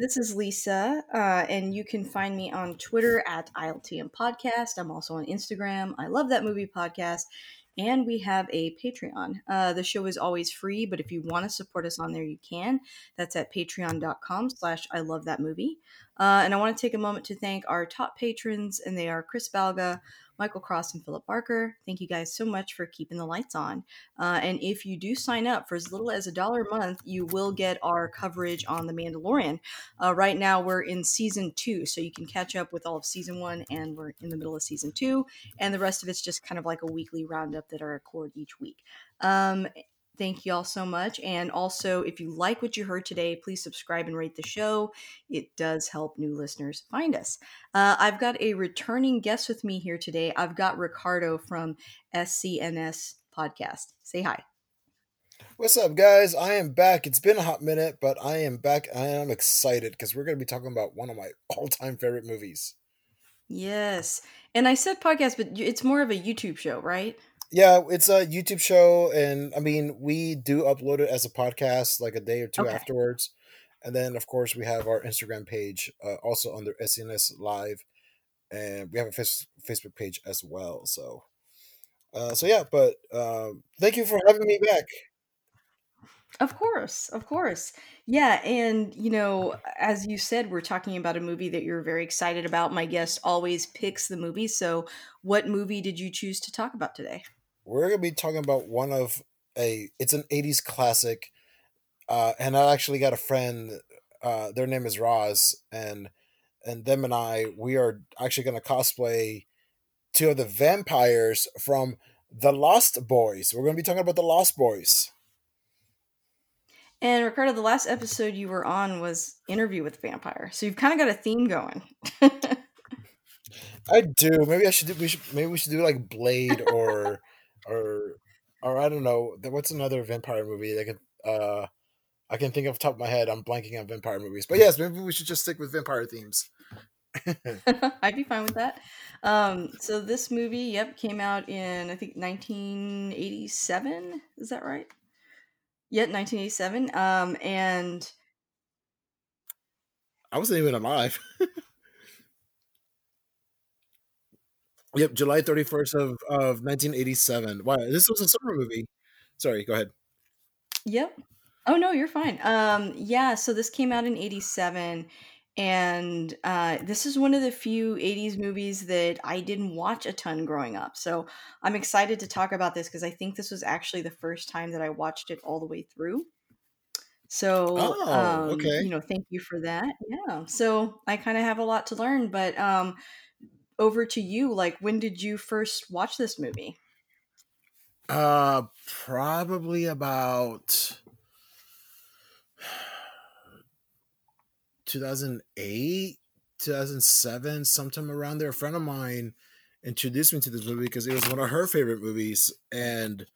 This is Lisa, uh, and you can find me on Twitter at ILTM Podcast. I'm also on Instagram. I love that movie podcast. And we have a Patreon. Uh, the show is always free, but if you want to support us on there, you can. That's at patreon.com slash I love that movie. Uh, and I want to take a moment to thank our top patrons, and they are Chris Balga, Michael Cross, and Philip Barker. Thank you guys so much for keeping the lights on. Uh, and if you do sign up for as little as a dollar a month, you will get our coverage on The Mandalorian. Uh, right now, we're in season two, so you can catch up with all of season one, and we're in the middle of season two. And the rest of it's just kind of like a weekly roundup that I record each week. Um, Thank you all so much. And also, if you like what you heard today, please subscribe and rate the show. It does help new listeners find us. Uh, I've got a returning guest with me here today. I've got Ricardo from SCNS Podcast. Say hi. What's up, guys? I am back. It's been a hot minute, but I am back. I am excited because we're going to be talking about one of my all time favorite movies. Yes. And I said podcast, but it's more of a YouTube show, right? Yeah, it's a YouTube show, and I mean, we do upload it as a podcast like a day or two Okay. afterwards. And then, of course, we have our Instagram page uh, also under SNS Live, and we have a face- Facebook page as well. So, uh, so yeah, but um, thank you for having me back. Of course, of course. Yeah, and you know, as you said, we're talking about a movie that you're very excited about. My guest always picks the movie. So, what movie did you choose to talk about today? We're gonna be talking about one of a. It's an '80s classic, uh, and I actually got a friend. Uh, their name is Roz, and and them and I we are actually gonna cosplay two of the vampires from the Lost Boys. We're gonna be talking about the Lost Boys. And Ricardo, the last episode you were on was Interview with Vampire. So, you've kind of got a theme going. I do. Maybe I should do. We should. Maybe we should do like Blade or or or I don't know. What's another vampire movie that could uh I can think of top of my head. I'm blanking on vampire movies. But yes, maybe we should just stick with vampire themes. I'd be fine with that. Um, so, this movie, yep, came out in, I think, 1987. Is that right? Yep, 1987. Um, and I wasn't even alive. yep, July 31st of, of 1987. Wow, this was a summer movie. Sorry, go ahead. Yep. Oh no, you're fine. Um, yeah, so this came out in 87 and uh, this is one of the few 80s movies that I didn't watch a ton growing up. So I'm excited to talk about this because I think this was actually the first time that I watched it all the way through. So, Oh, um, okay. you know, thank you for that. Yeah. So I kind of have a lot to learn, but um, over to you. Like, when did you first watch this movie? Uh probably about 2008, 2007, sometime around there. A friend of mine introduced me to this movie because it was one of her favorite movies, and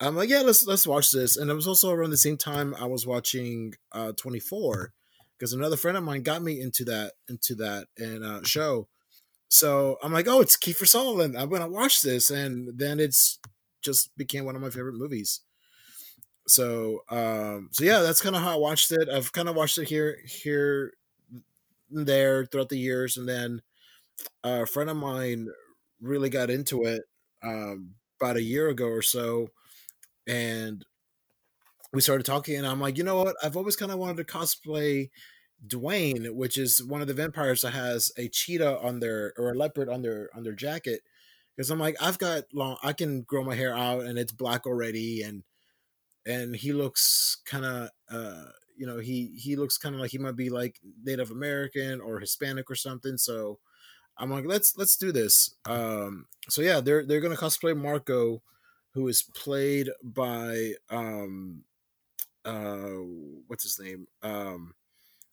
I'm like, yeah, let's let's watch this. And it was also around the same time I was watching uh 24 because another friend of mine got me into that into that and uh, show. So I'm like, oh, it's Kiefer Sutherland. I'm gonna watch this, and then it's just became one of my favorite movies. So um, so yeah, that's kind of how I watched it. I've kind of watched it here here there throughout the years, and then a friend of mine really got into it um, about a year ago or so, and we started talking, and I'm like, you know what? I've always kind of wanted to cosplay Dwayne, which is one of the vampires that has a cheetah on their or a leopard on their on their jacket. Because I'm like, I've got long, I can grow my hair out and it's black already, and and he looks kind of, uh, you know, he he looks kind of like he might be like Native American or Hispanic or something. So I'm like, let's let's do this. Um, so yeah, they're they're gonna cosplay Marco, who is played by um, uh, what's his name? Um,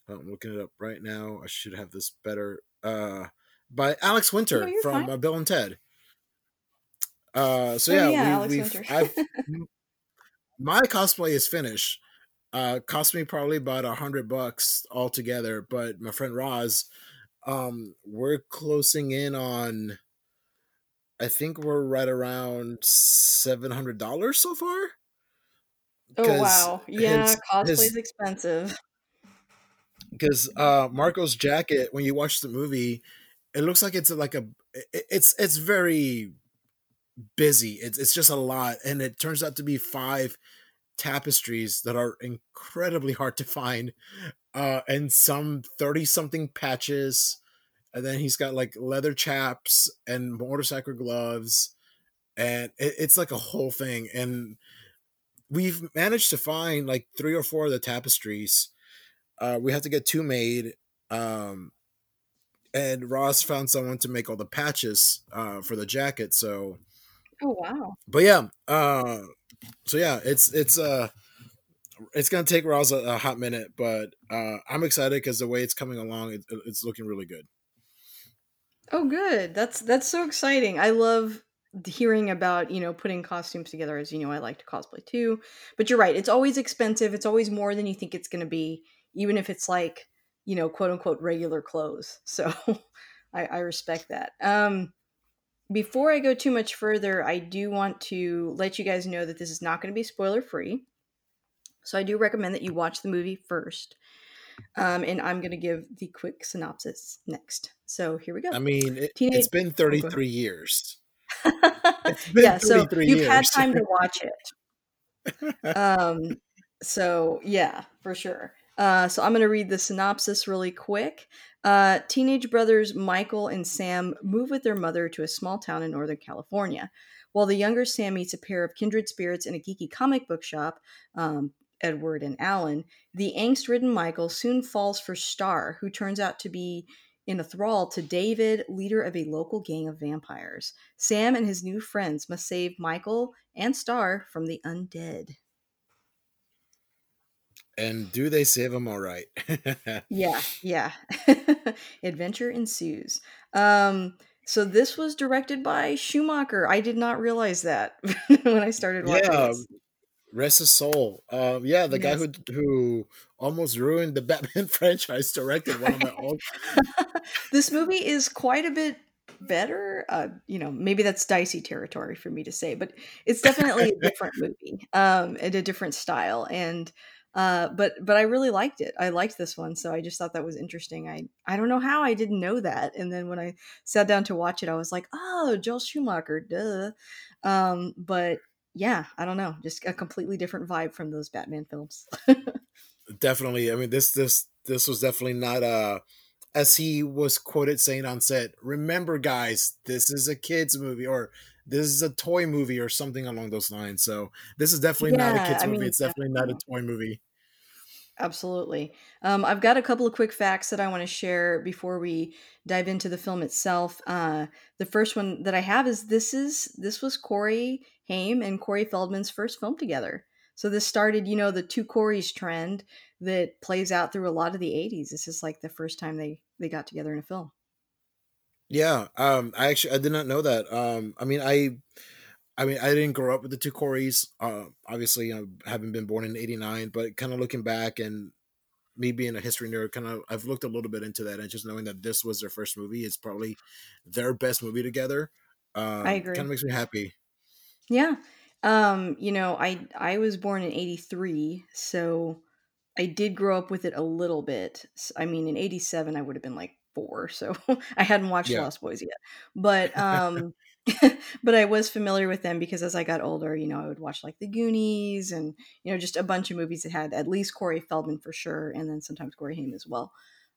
I'm looking it up right now. I should have this better. Uh, by Alex Winter No, from uh, Bill and Ted. Uh, so Oh, yeah, yeah, we, Alex we've Winter. I've my cosplay is finished. Uh, cost me probably about a hundred bucks altogether, but my friend Roz, um, we're closing in on. I think we're right around seven hundred dollars so far. Oh wow. Yeah, his- cosplay's his- expensive. Because uh Marco's jacket when you watch the movie it looks like it's like a it- it's it's very busy. It's it's just a lot and it turns out to be five tapestries that are incredibly hard to find uh and some 30 something patches and then he's got like leather chaps and motorcycle gloves and it, it's like a whole thing and we've managed to find like three or four of the tapestries uh, we have to get two made. Um, and Ross found someone to make all the patches uh, for the jacket. So, Oh, wow. but yeah, uh, so yeah, it's it's uh, it's gonna take Ross a, a hot minute, but uh, I'm excited because the way it's coming along, it, it's looking really good. Oh, good. That's that's so exciting. I love hearing about you know putting costumes together. As you know, I like to cosplay too. But you're right. It's always expensive. It's always more than you think it's going to be, even if it's like you know quote unquote regular clothes. So I, I respect that. Um, before I go too much further, I do want to let you guys know that this is not going to be spoiler free. So I do recommend that you watch the movie first. Um, and I'm going to give the quick synopsis next. So here we go. I mean, it, it's been 33 years. been yeah, so 33 you've had time to watch it. um, so yeah, for sure. Uh, so I'm going to read the synopsis really quick. Uh, teenage brothers Michael and Sam move with their mother to a small town in Northern California. While the younger Sam meets a pair of kindred spirits in a geeky comic book shop, um, Edward and Alan, the angst ridden Michael soon falls for Star, who turns out to be in a thrall to David, leader of a local gang of vampires. Sam and his new friends must save Michael and Star from the undead. And do they save him all right? Yeah, yeah. Adventure ensues. Um, so this was directed by Schumacher. I did not realize that when I started watching Yeah, this. Rest his soul. Um, yeah, the guy who who almost ruined the Batman franchise directed one of my old. this movie is quite a bit better. Uh, you know, maybe that's dicey territory for me to say, but it's definitely a different movie, um, and a different style. And uh, but but I really liked it. I liked this one, so I just thought that was interesting. I I don't know how I didn't know that, and then when I sat down to watch it, I was like, oh, Joel Schumacher, duh. Um, but yeah, I don't know, just a completely different vibe from those Batman films. Definitely, I mean this this this was definitely not uh as he was quoted saying on set. Remember, guys, this is a kids movie or this is a toy movie or something along those lines. So this is definitely not a kids I movie. mean, it's definitely not a toy movie. Absolutely. Um, I've got a couple of quick facts that I want to share before we dive into the film itself. Uh, the first one that I have is this is this was Corey Haim and Corey Feldman's first film together. So this started, you know, the two Corys trend that plays out through a lot of the '80s. This is like the first time they they got together in a film. Yeah, um, I actually I did not know that. Um, I mean, I, I mean, I didn't grow up with the two Corys. Uh, obviously, I haven't been born in '89, but kind of looking back and me being a history nerd, kind of I've looked a little bit into that and just knowing that this was their first movie, it's probably their best movie together. Um, agree. Kind of makes me happy. Yeah. Um, you know, I I was born in 83, so I did grow up with it a little bit. I mean, in 87 I would have been like 4, so I hadn't watched Yeah. Lost Boys yet. But um but I was familiar with them because as I got older, you know, I would watch like The Goonies and you know just a bunch of movies that had at least Corey Feldman for sure, and then sometimes Corey Haim as well.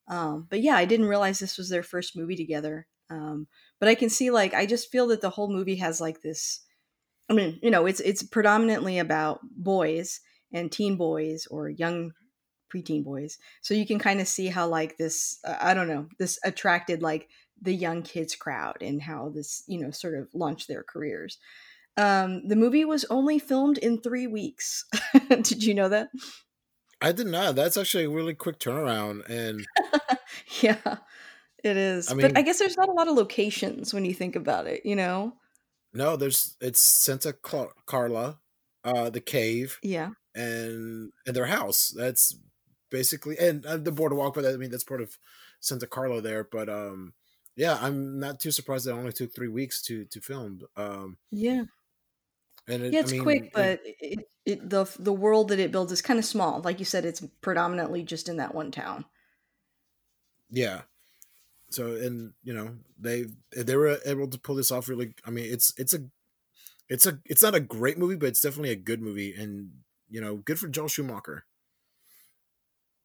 Um, but yeah, I didn't realize this was their first movie together. Um, but I can see like I just feel that the whole movie has like this. I mean, you know, it's it's predominantly about boys and teen boys or young preteen boys. So you can kind of see how like this uh, I don't know, this attracted like the young kids crowd and how this, you know, sort of launched their careers. Um, the movie was only filmed in 3 weeks. Did you know that? I did not. That's actually a really quick turnaround and yeah. It is. I but I guess there's not a lot of locations when you think about it, you know? no, there's it's Santa Cla- Carla, uh the cave Yeah. and and their house. That's basically and uh, the boardwalk, but I mean that's part of Santa Carla there. But um, yeah, I'm not too surprised that it only took three weeks to to film. Um, Yeah. and it, Yeah, I it's quick, mean, it, but it, it the the world that it builds is kind of small. Like you said, it's predominantly just in that one town. yeah. So and you know they they were able to pull this off really. I mean, it's it's a it's a it's not a great movie, but it's definitely a good movie, and you know, good for Joel Schumacher.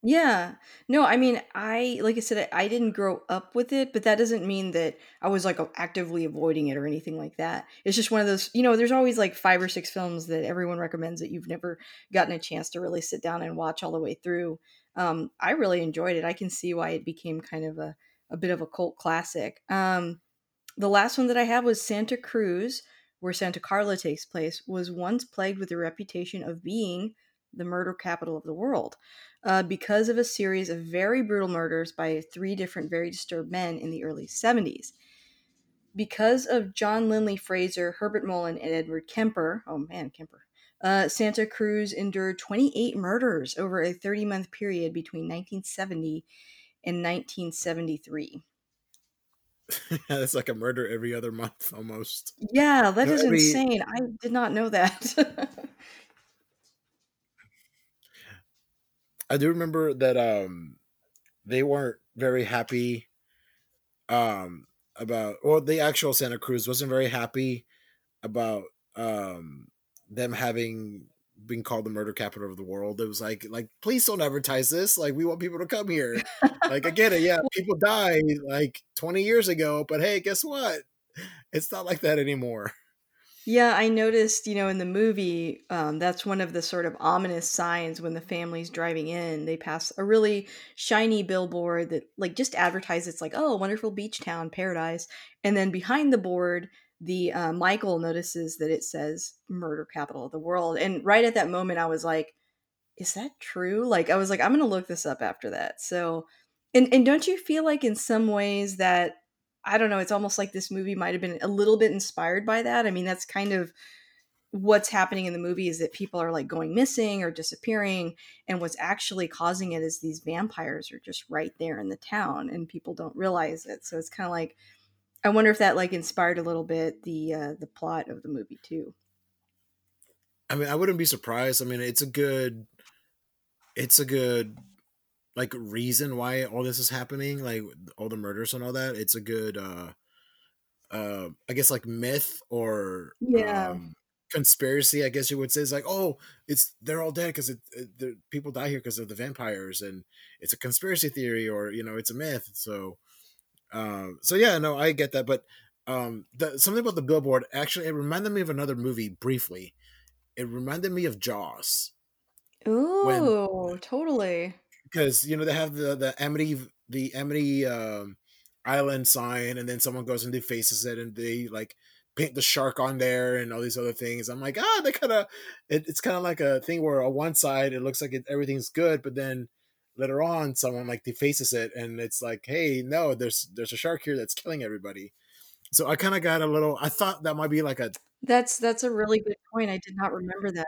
Yeah. No, I mean, I like I said, I I didn't grow up with it, but that doesn't mean that I was like actively avoiding it or anything like that. It's just one of those, you know, there's always like five or six films that everyone recommends that you've never gotten a chance to really sit down and watch all the way through. Um, I really enjoyed it. I can see why it became kind of a, a bit of a cult classic. Um, the last one that I have was Santa Cruz, where Santa Carla takes place, was once plagued with the reputation of being the murder capital of the world uh, because of a series of very brutal murders by three different, very disturbed men in the early 70s. Because of John Linley Frazier, Herbert Mullin, and Edward Kemper, oh man, Kemper, uh, Santa Cruz endured 28 murders over a 30 month period between 1970 and 1973. it's like a murder every other month almost. Yeah, that No, is insane. I did not know that. I do remember that um they weren't very happy um about well the actual Santa Cruz wasn't very happy about um them having been called the murder capital of the world. It was like like please don't advertise this. Like we want people to come here. Like I get it, yeah, people died like 20 years ago, but hey, guess what? It's not like that anymore. Yeah, I noticed, you know, in the movie, um, that's one of the sort of ominous signs when the family's driving in. They pass a really shiny billboard that, like, just advertises, like, oh, wonderful beach town, paradise. And then behind the board, the uh, Michael notices that it says murder capital of the world. And right at that moment, I was like, is that true? Like, I was like, I'm going to look this up after that. So, and, and don't you feel like in some ways that I don't know, it's almost like this movie might have been a little bit inspired by that. I mean, that's kind of what's happening in the movie is that people are like going missing or disappearing and what's actually causing it is these vampires are just right there in the town and people don't realize it. So it's kind of like I wonder if that like inspired a little bit the uh the plot of the movie too. I mean, I wouldn't be surprised. I mean, it's a good it's a good like reason why all this is happening, like all the murders and all that. It's a good uh uh I guess like myth or Yeah. um conspiracy, I guess you would say. It's like, oh, it's they're all dead because it, it the people die here because of the vampires and it's a conspiracy theory or you know, it's a myth. So um so yeah, no, I get that, but um the something about the billboard actually it reminded me of another movie briefly. It reminded me of Jaws when totally. Because you know they have the the Amity the Amity um, Island sign, and then someone goes and defaces it, and they like paint the shark on there and all these other things. I'm like, ah, they kind of it, it's kind of like a thing where on one side it looks like it, everything's good, but then later on someone like defaces it, and it's like, hey, no, there's there's a shark here that's killing everybody. So I kind of got a little. I thought that might be like a That's that's a really good point. I did not remember that.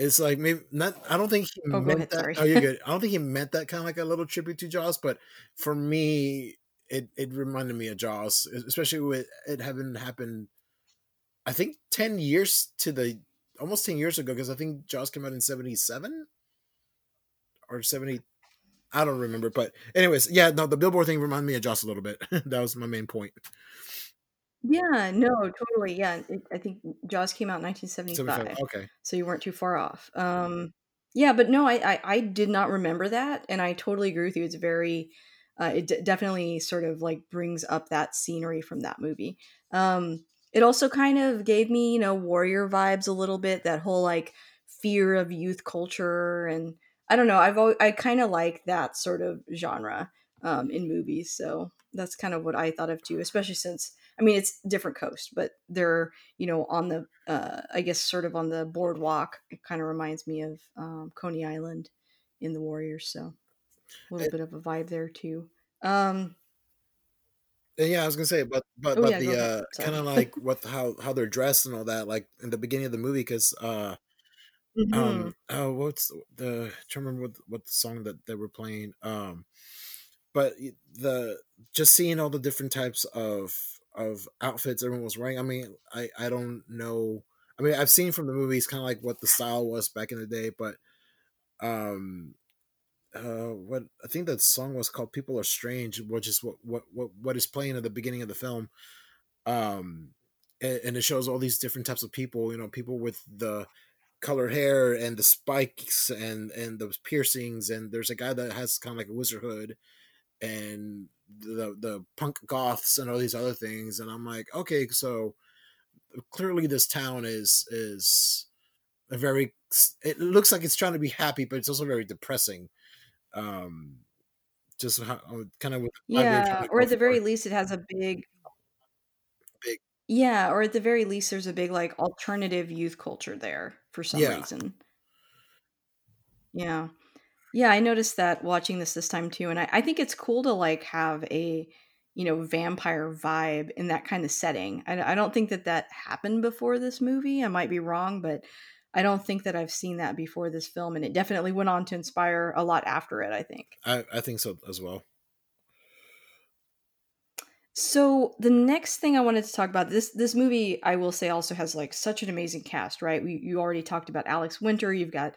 It's like maybe not. I don't think he Oh, meant ahead, that. sorry. Oh, you're good. I don't think he meant that kind of like a little tribute to Jaws, but for me, it it reminded me of Jaws, especially with it having happened. I think ten years to the almost ten years ago, because I think Jaws came out in seventy seven or seventy. I don't remember, but anyways, yeah, no, the billboard thing reminded me of Jaws a little bit. that was my main point. Yeah, no, totally, yeah, it I think Jaws came out in 75, 1975, okay. so you weren't too far off. Um, yeah, but no, I I I did not remember that, and I totally agree with you, it's very uh, it d definitely sort of, like, brings up that scenery from that movie. Um, it also kind of gave me, you know, Warrior vibes a little bit, that whole, like, fear of youth culture, and I don't know, I've alw I kinda like that sort of genre, um, in movies, so that's kind of what I thought of too, especially since I mean, it's different coast, but they're, you know, on the, uh, I guess, sort of on the boardwalk. It kinda reminds me of, um, Coney Island in The Warriors, so a little Eh bit of a vibe there too. Um Eh, yeah, I was gonna say, but but Oh, but yeah, the, uh, kinda like what how how they're dressed and all that, like, in the beginning of the movie 'cause, uh, um, Mhm. oh, what's the trying to remember what what the song that they were playing, um, but the just seeing all the different types of of outfits everyone was wearing, I mean, I I don't know I mean, I've seen from the movies kinda like what the style was back in the day, but, um, uh, what I think that song was called "People Are Strange," which is what what what what is playing at the beginning of the film. Um, a and it shows all these different types of people, you know, people with the colored hair and the spikes and and those piercings, and there's a guy that has kinda like a wizard hood, and the the punk goths and all these other things, and I'm like, "Okay, so clearly this town is is a very it looks like it's trying to be happy, but it's also very depressing." Um, just how uh, kinda with the vibe they're trying Yeah, or at the very least, it has a big Big Yeah, or at the very least, there's a big, like, alternative youth culture there for some Yeah. reason. Yeah. Yeah, I noticed that watching this this time too, and I I think it's cool to, like, have a, you know, vampire vibe in that kinda setting. I I don't think that that happened before this movie, I might be wrong, but I don't think that I've seen that before this film, and it definitely went on to inspire a lot after it, I think. I I think so as well. So, the next thing I wanted to talk about this this movie, I will say, also has, like, such an amazing cast, right? We you already talked about Alex Winter, you've got,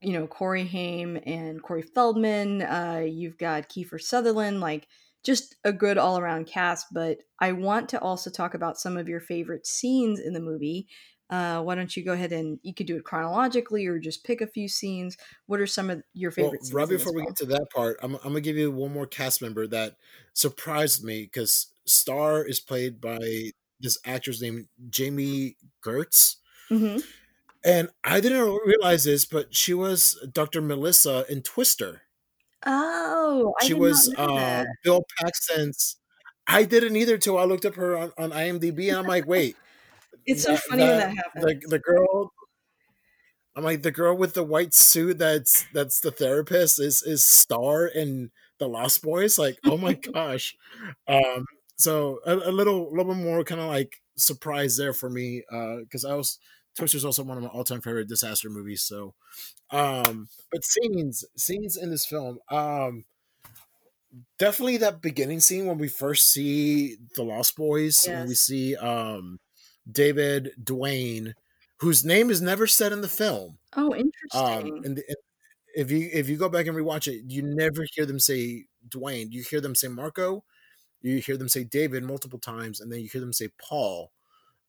you know, Corey Haim and Corey Feldman, uh, you've got Kiefer Sutherland, like, just a good all-around cast, but I want to also talk about some of your favorite scenes in the movie. Uh, why don't you go ahead and you could do it chronologically or just pick a few scenes. What are some of your Well, favorite right scenes in before we get to that part, I'm Imma give you one more cast member that surprised me because Star is played by this actress named Jami Gertz Mhm. And I didn't realize this, but she was Dr. Melissa in Twister. Oh, I She was, uh, that. Bill Paxton's I didn't either till I looked up her on on IMDb, and I'm like, "Wait, It's so that funny when that that the the girl" I'm like, "The girl with the white suit that's that's the therapist is is Star in The Lost Boys?" Like, "Oh my gosh." Um, so a a little little bit more kinda, like, surprise there for me, uh, 'cause I was Twister's also one of my all-time favorite disaster movies, so, um, but scenes scenes in this film, um definitely that beginning scene when we first see the Lost Boys, when we see, um, David Dwayne, whose name is never said in the film. Oh, Um, interesting. and the and if you if you go back and rewatch it, you never hear them say Dwayne, you hear them say Marco, you hear them say David multiple times, and then you hear them say Paul,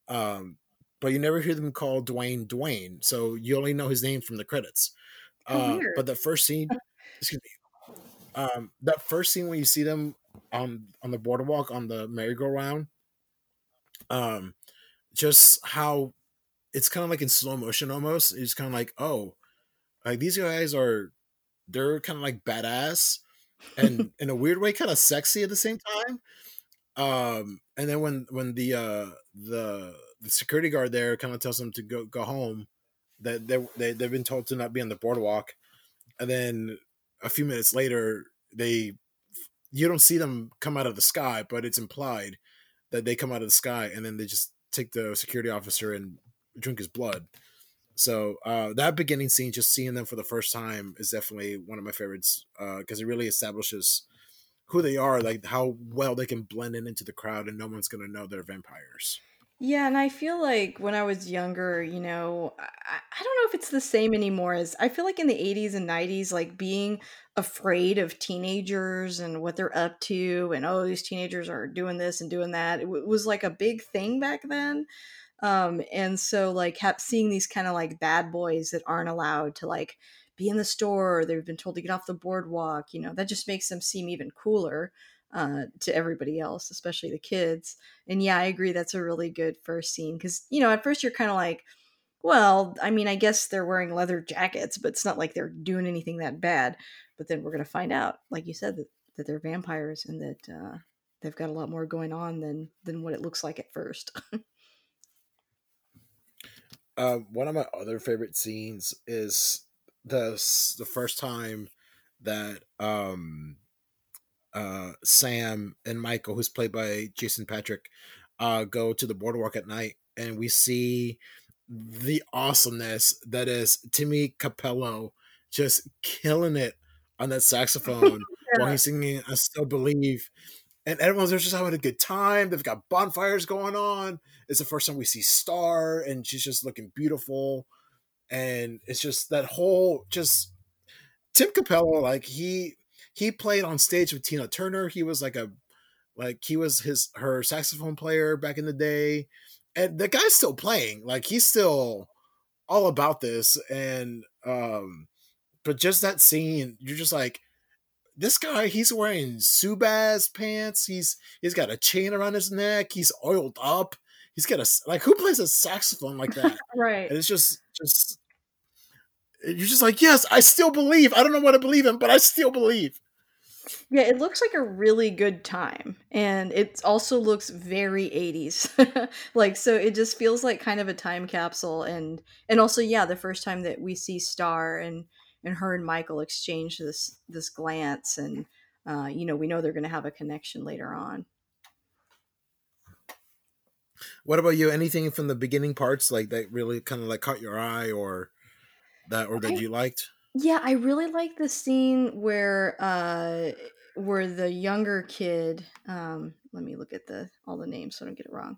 um, but you never hear them call Dwayne Duane, so you only know his name from the credits. How Uh, but the first scene excuse me, um, that first scene when you see them on on the boardwalk on the merry-go-round um, just how it's kinda like in slow motion almost, it's kinda like, "Oh, like, these guys are they're kinda, like, badass and in a weird way, kinda sexy at the same time." Um, and then when when the, uh, the the security guard there kinda tells them to go go home, that they they they've been told to not be on the boardwalk, and then a few minutes later, they you don't see them come out of the sky, but it's implied that they come out of the sky, and then they just take the security officer and drink his blood. So, uh, that beginning scene, just seeing them for the first time is definitely one of my favorites, uh, 'cause it really establishes who they are, like, how well they can blend in into the crowd, and no one's gonna know they're vampires. Yeah, and I feel like when I was younger, you know, I, I don't know if it's the same anymore as I feel like in the 80s and 90s, like being afraid of teenagers and what they're up to, and oh, these teenagers are doing this and doing that. It w- was like a big thing back then. Um, and so like seeing these kind of like bad boys that aren't allowed to like be in the store, or they've been told to get off the boardwalk, you know, that just makes them seem even cooler uh, to everybody else, especially the kids. And yeah, I agree. That's a really good first scene because you know at first you're kind of like, well, I mean, I guess they're wearing leather jackets, but it's not like they're doing anything that bad. But then we're gonna find out, like you said, that, that they're vampires and that uh, they've got a lot more going on than than what it looks like at first. Um, one of my other favorite scenes is the the first time that um, uh, Sam and Michael, who's played by Jason Patric, uh, go to the boardwalk at night, and we see the awesomeness that is Timmy Cappello just killing it on that saxophone while he's singing "I Still Believe." And everyone's just having a good time. They've got bonfires going on. It's the first time we see Star, and she's just looking beautiful. And it's just that whole just Tim Cappello, like he he played on stage with Tina Turner. He was like a like he was his her saxophone player back in the day. And the guy's still playing. Like he's still all about this. And um but just that scene, you're just like, this guy, he's wearing Zubaz pants. He's he's got a chain around his neck. He's oiled up. He's got a like who plays a saxophone like that? right. And it's just just you're just like, yes, I still believe. I don't know what I believe in, but I still believe. Yeah, it looks like a really good time. And it also looks very 80s. like so it just feels like kind of a time capsule and and also yeah, the first time that we see Star and and her and Michael exchange this this glance and uh, you know, we know they're going to have a connection later on. What about you? Anything from the beginning parts like that really kind of like caught your eye or that or that I, you liked? Yeah, I really like the scene where uh where the younger kid um let me look at the all the names so I don't get it wrong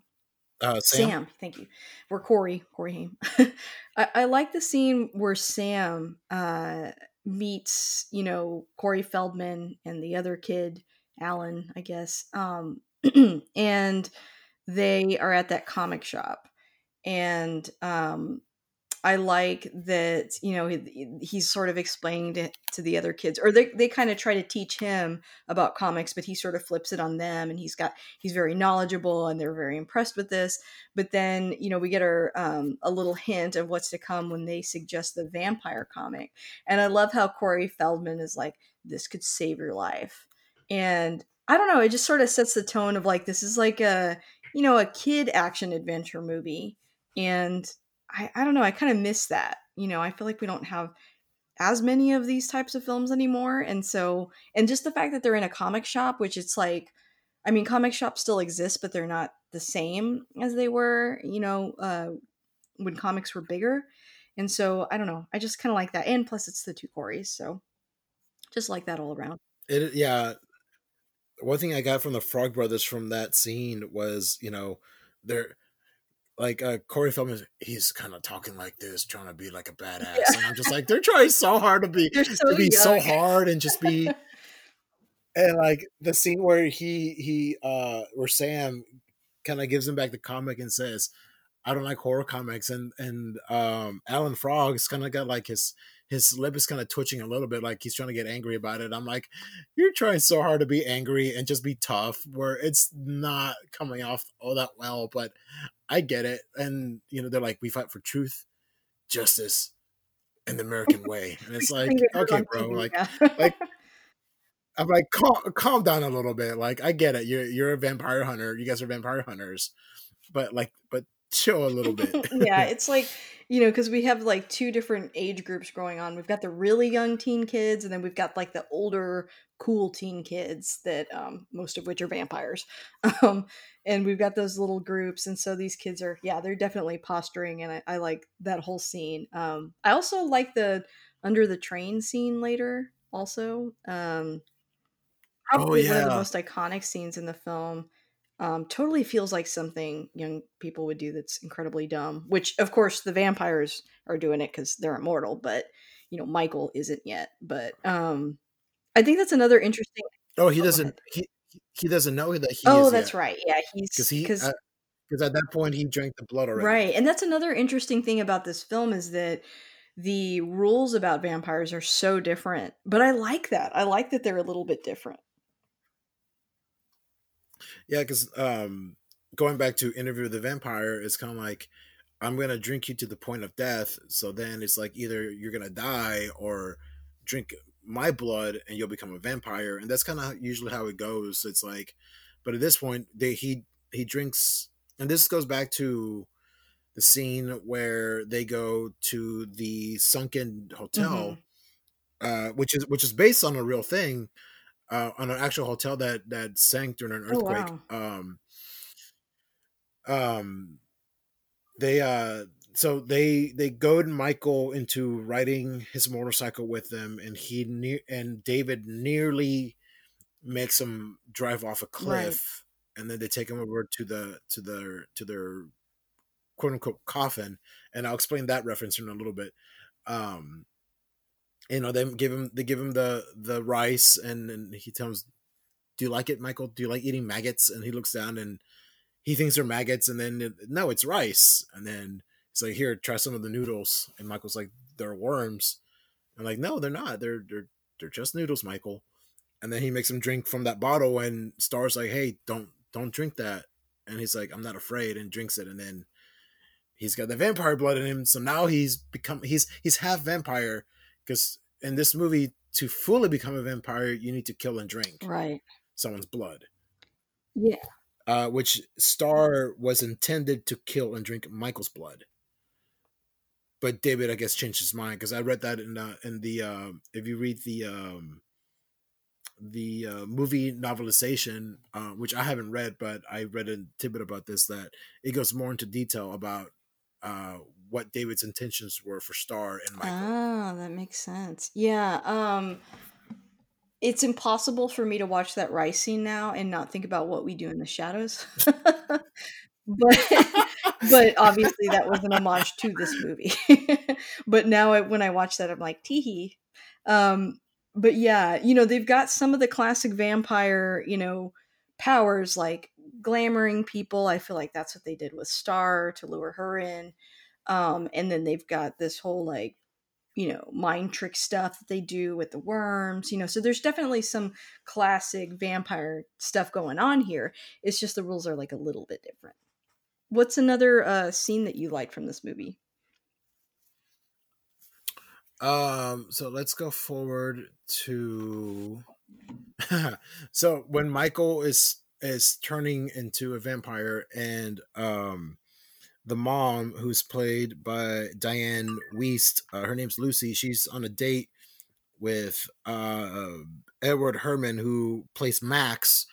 Uh Sam? Sam, thank you. Where Corey, Corey Haim. I, I like the scene where Sam uh, meets, you know, Corey Feldman and the other kid, Alan, I guess. Um, and they are at that comic shop. And um, I like that, you know, he, he's sort of explaining to, to the other kids, or they, they kind of try to teach him about comics, but he sort of flips it on them and he's got, he's very knowledgeable and they're very impressed with this. But then, you know, we get our, um, a little hint of what's to come when they suggest the vampire comic. And I love how Corey Feldman is like, this could save your life. And I don't know, it just sort of sets the tone of like, this is like a, you know, a kid action adventure movie. And I, I don't know. I kind of miss that. You know, I feel like we don't have as many of these types of films anymore. And so, and just the fact that they're in a comic shop, which it's like, I mean, comic shops still exist, but they're not the same as they were, you know, uh, when comics were bigger. And so, I don't know. I just kind of like that. And plus, it's the two Corys. So just like that all around. It yeah. One thing I got from the Frog Brothers from that scene was, you know, they're like uh, Corey Feldman, he's kind of talking like this, trying to be like a badass, Yeah. and I'm just like, they're trying so hard to be so to be so hard and just be, and like the scene where he he uh where Sam kind of gives him back the comic and says, I don't like horror comics, and and um Alan Frog's kind of got like his his lip is kind of twitching a little bit, like he's trying to get angry about it. I'm like, you're trying so hard to be angry and just be tough, where it's not coming off all that well, but I get it. And you know, they're like, we fight for truth, justice, and the American way, and it's like, Saying it heard okay, bro, like like I'm like, calm, calm down a little bit. Like, I get it. You're you're a vampire hunter. You guys are vampire hunters, but like, but chill a little bit. yeah, it's like, you know, because we have like two different age groups going on. We've got the really young teen kids, and then we've got like the older, cool teen kids that um, most of which are vampires. Um, and we've got those little groups. And so these kids are, yeah, they're definitely posturing. And I, I like that whole scene. Um, I also like the under the train scene later, also. Um, oh probably one of the most iconic scenes in the film. Um, totally feels like something young people would do that's incredibly dumb. Which, of course, the vampires are doing it because they're immortal, but you know Michael isn't yet. But um, I think that's another interesting. Oh, he Oh, doesn't. He he doesn't know that he Oh, that's yet right. Yeah, he's because he because because at that point he drank the blood already. right, and that's another interesting thing about this film is that the rules about vampires are so different. But I like that. I like that they're a little bit different. Yeah, because um, going back to Interview with the Vampire, it's kind of like I'm gonna drink you to the point of death. So then it's like either you're gonna die or drink my blood and you'll become a vampire, and that's kind of usually how it goes. It's like, but at this point, they he he drinks, and this goes back to the scene where they go to the sunken hotel, uh, which is which is based on a real thing, uh, on an actual hotel that that sank during an Oh, earthquake. wow. Um, um, they uh, so they they goad Michael into riding his motorcycle with them, and he near and David nearly makes him drive off a Right. cliff, and then they take him over to the to their to their quote unquote coffin, and I'll explain that reference in a little bit. Um, you know, they give him they give him the the rice, and and he tells, "Do you like it, Michael? Do you like eating maggots?" And he looks down and he thinks they're maggots, and then no, it's rice, and then it's like, "Here, try some of the noodles," and Michael's like, "They're worms." I'm like, "No, they're not. They're they're they're just noodles, Michael." And then he makes him drink from that bottle, and Star's like, "Hey, don't don't drink that," and he's like, "I'm not afraid," and drinks it, and then he's got the vampire blood in him so now he's become he's he's half vampire because in this movie to fully become a vampire you need to kill and drink Right. someone's blood Yeah. uh, which star was intended to kill and drink michael's blood but david i guess changed his mind because i read that in uh, in the uh, if you read the um the uh, movie novelization, uh, which I haven't read, but I read a tidbit about this that it goes more into detail about uh, what David's intentions were for Star and Michael. Ah, that makes sense. Yeah. Um it's impossible for me to watch that rice scene now and not think about what we do in the shadows. but but obviously that was an homage to this movie. but now I, when I watch that I'm like teehee. Um but yeah, you know, they've got some of the classic vampire, you know, powers like glamoring people. I feel like that's what they did with Star to lure her in. Um and then they've got this whole like you know mind trick stuff that they do with the worms you know so there's definitely some classic vampire stuff going on here it's just the rules are like a little bit different. What's another uh scene that you like from this movie? Um, so let's go forward to so when Michael is is turning into a vampire and um the mom who's played by Dianne Wiest, uh, her name's Lucy, she's on a date with uh Edward Herrmann who plays Max,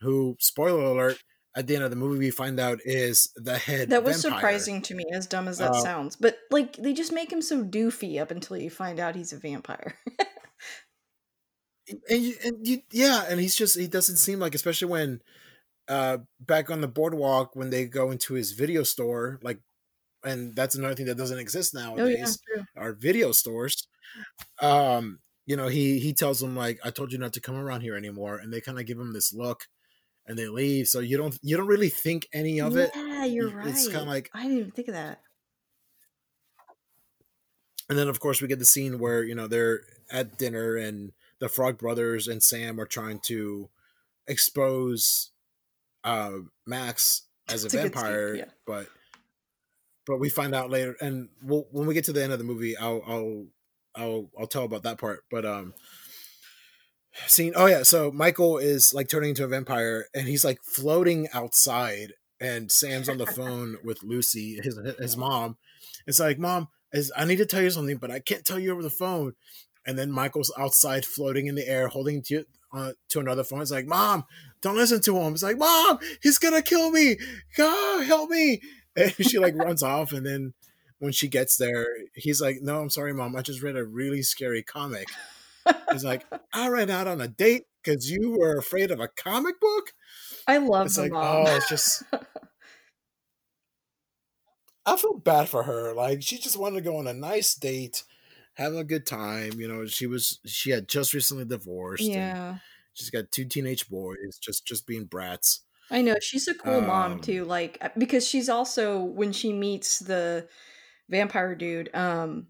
who spoiler alert at the end of the movie we find out is the head that was vampire. surprising to me as dumb as that Uh, sounds. But like they just make him so doofy up until you find out he's a vampire. And you, and you, yeah, and he's just he doesn't seem like, especially when uh back on the boardwalk when they go into his video store, like, and that's another thing that doesn't exist oh yeah nowadays. Are video stores. Um, you know, he he tells them like, "I told you not to come around here anymore," and they kind of give him this look, and they leave. So you don't you don't really think any of it. yeah you're right It's kind of like i didn't even think of that and then of course we get the scene where you know they're at dinner and the frog brothers and sam are trying to expose uh max as a It's a vampire yeah. but but we find out later and we'll, when we get to the end of the movie i'll i'll i'll i'll tell about that part but um scene oh yeah so michael is like turning into a vampire and he's like floating outside and sam's on the phone with lucy his his mom it's like mom is i need to tell you something but i can't tell you over the phone and then michael's outside floating in the air holding to uh, to another phone it's like mom don't listen to him it's like mom he's gonna kill me god help me and she like runs off and then when she gets there he's like no i'm sorry mom i just read a really scary comic He's like, I ran out on a date because you were afraid of a comic book. I love It's like, mom. oh, it's just I feel bad for her. Like she just wanted to go on a nice date, have a good time. You know, she was she had just recently divorced and yeah. She's got two teenage boys, just just being brats. I know, she's a cool mom too, Um, like, uh, because she's also when she meets the vampire dude, um,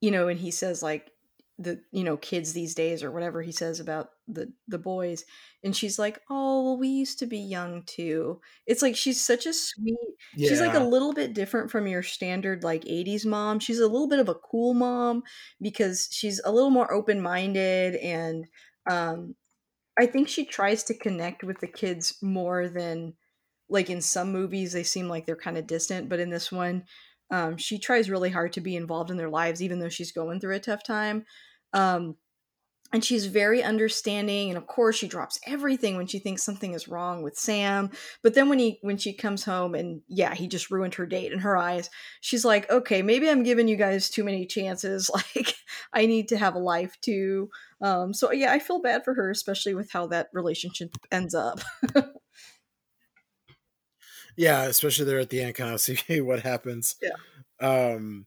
you know, and he says like the you know kids these days or whatever he says about the the boys, and she's like, "Oh, well, we used to be young too." It's like she's such a sweet. She's like a little bit different from your standard like '80s mom. She's a little bit of a cool mom because she's a little more open minded and um I think she tries to connect with the kids more than like in some movies they seem like they're kind of distant, but in this one, um, she tries really hard to be involved in their lives, even though she's going through a tough time. Um, and she's very understanding and of course she drops everything when she thinks something is wrong with sam but then when he when she comes home and yeah he just ruined her date in her eyes she's like okay maybe i'm giving you guys too many chances like i need to have a life too um so yeah i feel bad for her especially with how that relationship ends up yeah. Especially there at the end, kind of see what happens. yeah Um,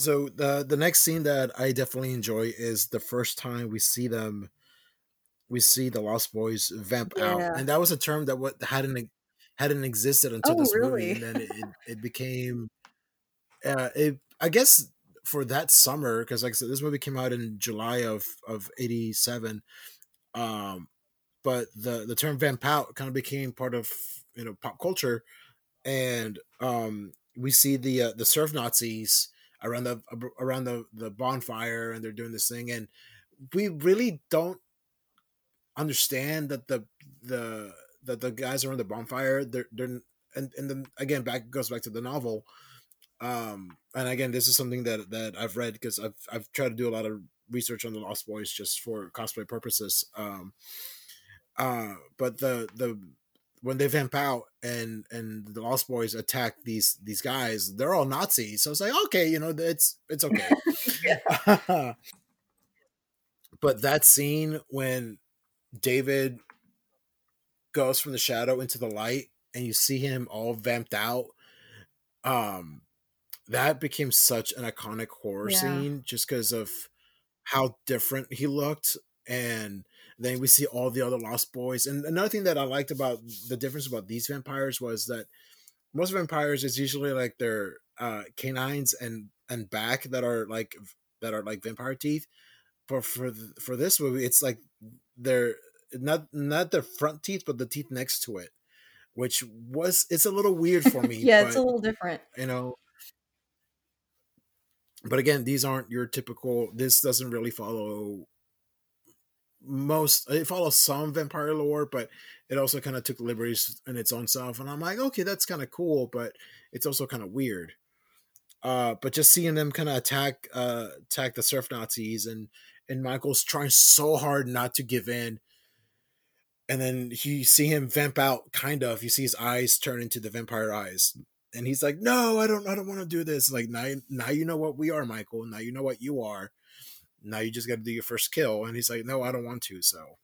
so the the next scene that I definitely enjoy is the first time we see them we see the Lost Boys vamp out, and that was a term that what hadn't hadn't existed until oh this movie, and then it it became uh, it I guess for that summer because like I said, this movie came out in July of of '87. Um, but the the term vamp out kind of became part of you know pop culture, and um, we see the uh, the surf Nazis around the around the the bonfire, and they're doing this thing, and we really don't understand that the the that the guys around the bonfire they're they're and and then again back goes back to the novel um and again this is something that that i've read because i've i've tried to do a lot of research on the lost boys just for cosplay purposes um uh but the the when they vamp out and and the lost boys attack these these guys they're all nazis. So it's like okay you know it's it's okay. But that scene when david goes from the shadow into the light and you see him all vamped out um that became such an iconic horror yeah. scene just because of how different he looked and then we see all the other lost boys. And another thing that i liked about the difference about these vampires was that most vampires is usually like their uh canines and and back that are like that are like vampire teeth. But for for this movie it's like they're not not the front teeth but the teeth next to it which was it's a little weird for me yeah it's a little different. you know. But again these aren't your typical this doesn't really follow most it follows some vampire lore but it also kind of took liberties in its own self and i'm like okay that's kind of cool but it's also kind of weird. Uh but just seeing them kind of attack uh attack the surf nazis and and michael's trying so hard not to give in and then you see him vamp out kind of you see his eyes turn into the vampire eyes and he's like no i don't i don't want to do this like now now you know what we are michael now you know what you are now you just got to do your first kill and he's like no i don't want to so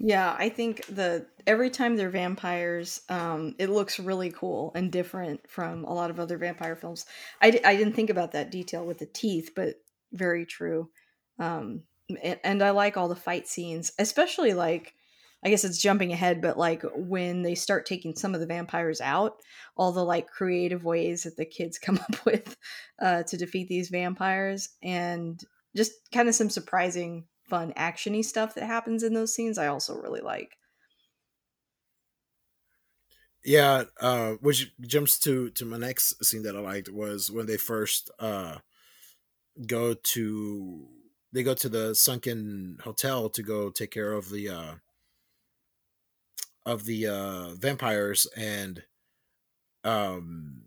Yeah, I think the every time they're vampires, um, it looks really cool and different from a lot of other vampire films. I, I didn't think about that detail with the teeth, but very true. Um, and, and I like all the fight scenes, especially like, I guess it's jumping ahead, but like when they start taking some of the vampires out, all the like creative ways that the kids come up with uh, to defeat these vampires, and just kind of some surprising fun actiony stuff that happens in those scenes I also really like. yeah uh which jumps to to my next scene that i liked was when they first uh go to they go to the sunken hotel to go take care of the uh of the uh vampires and um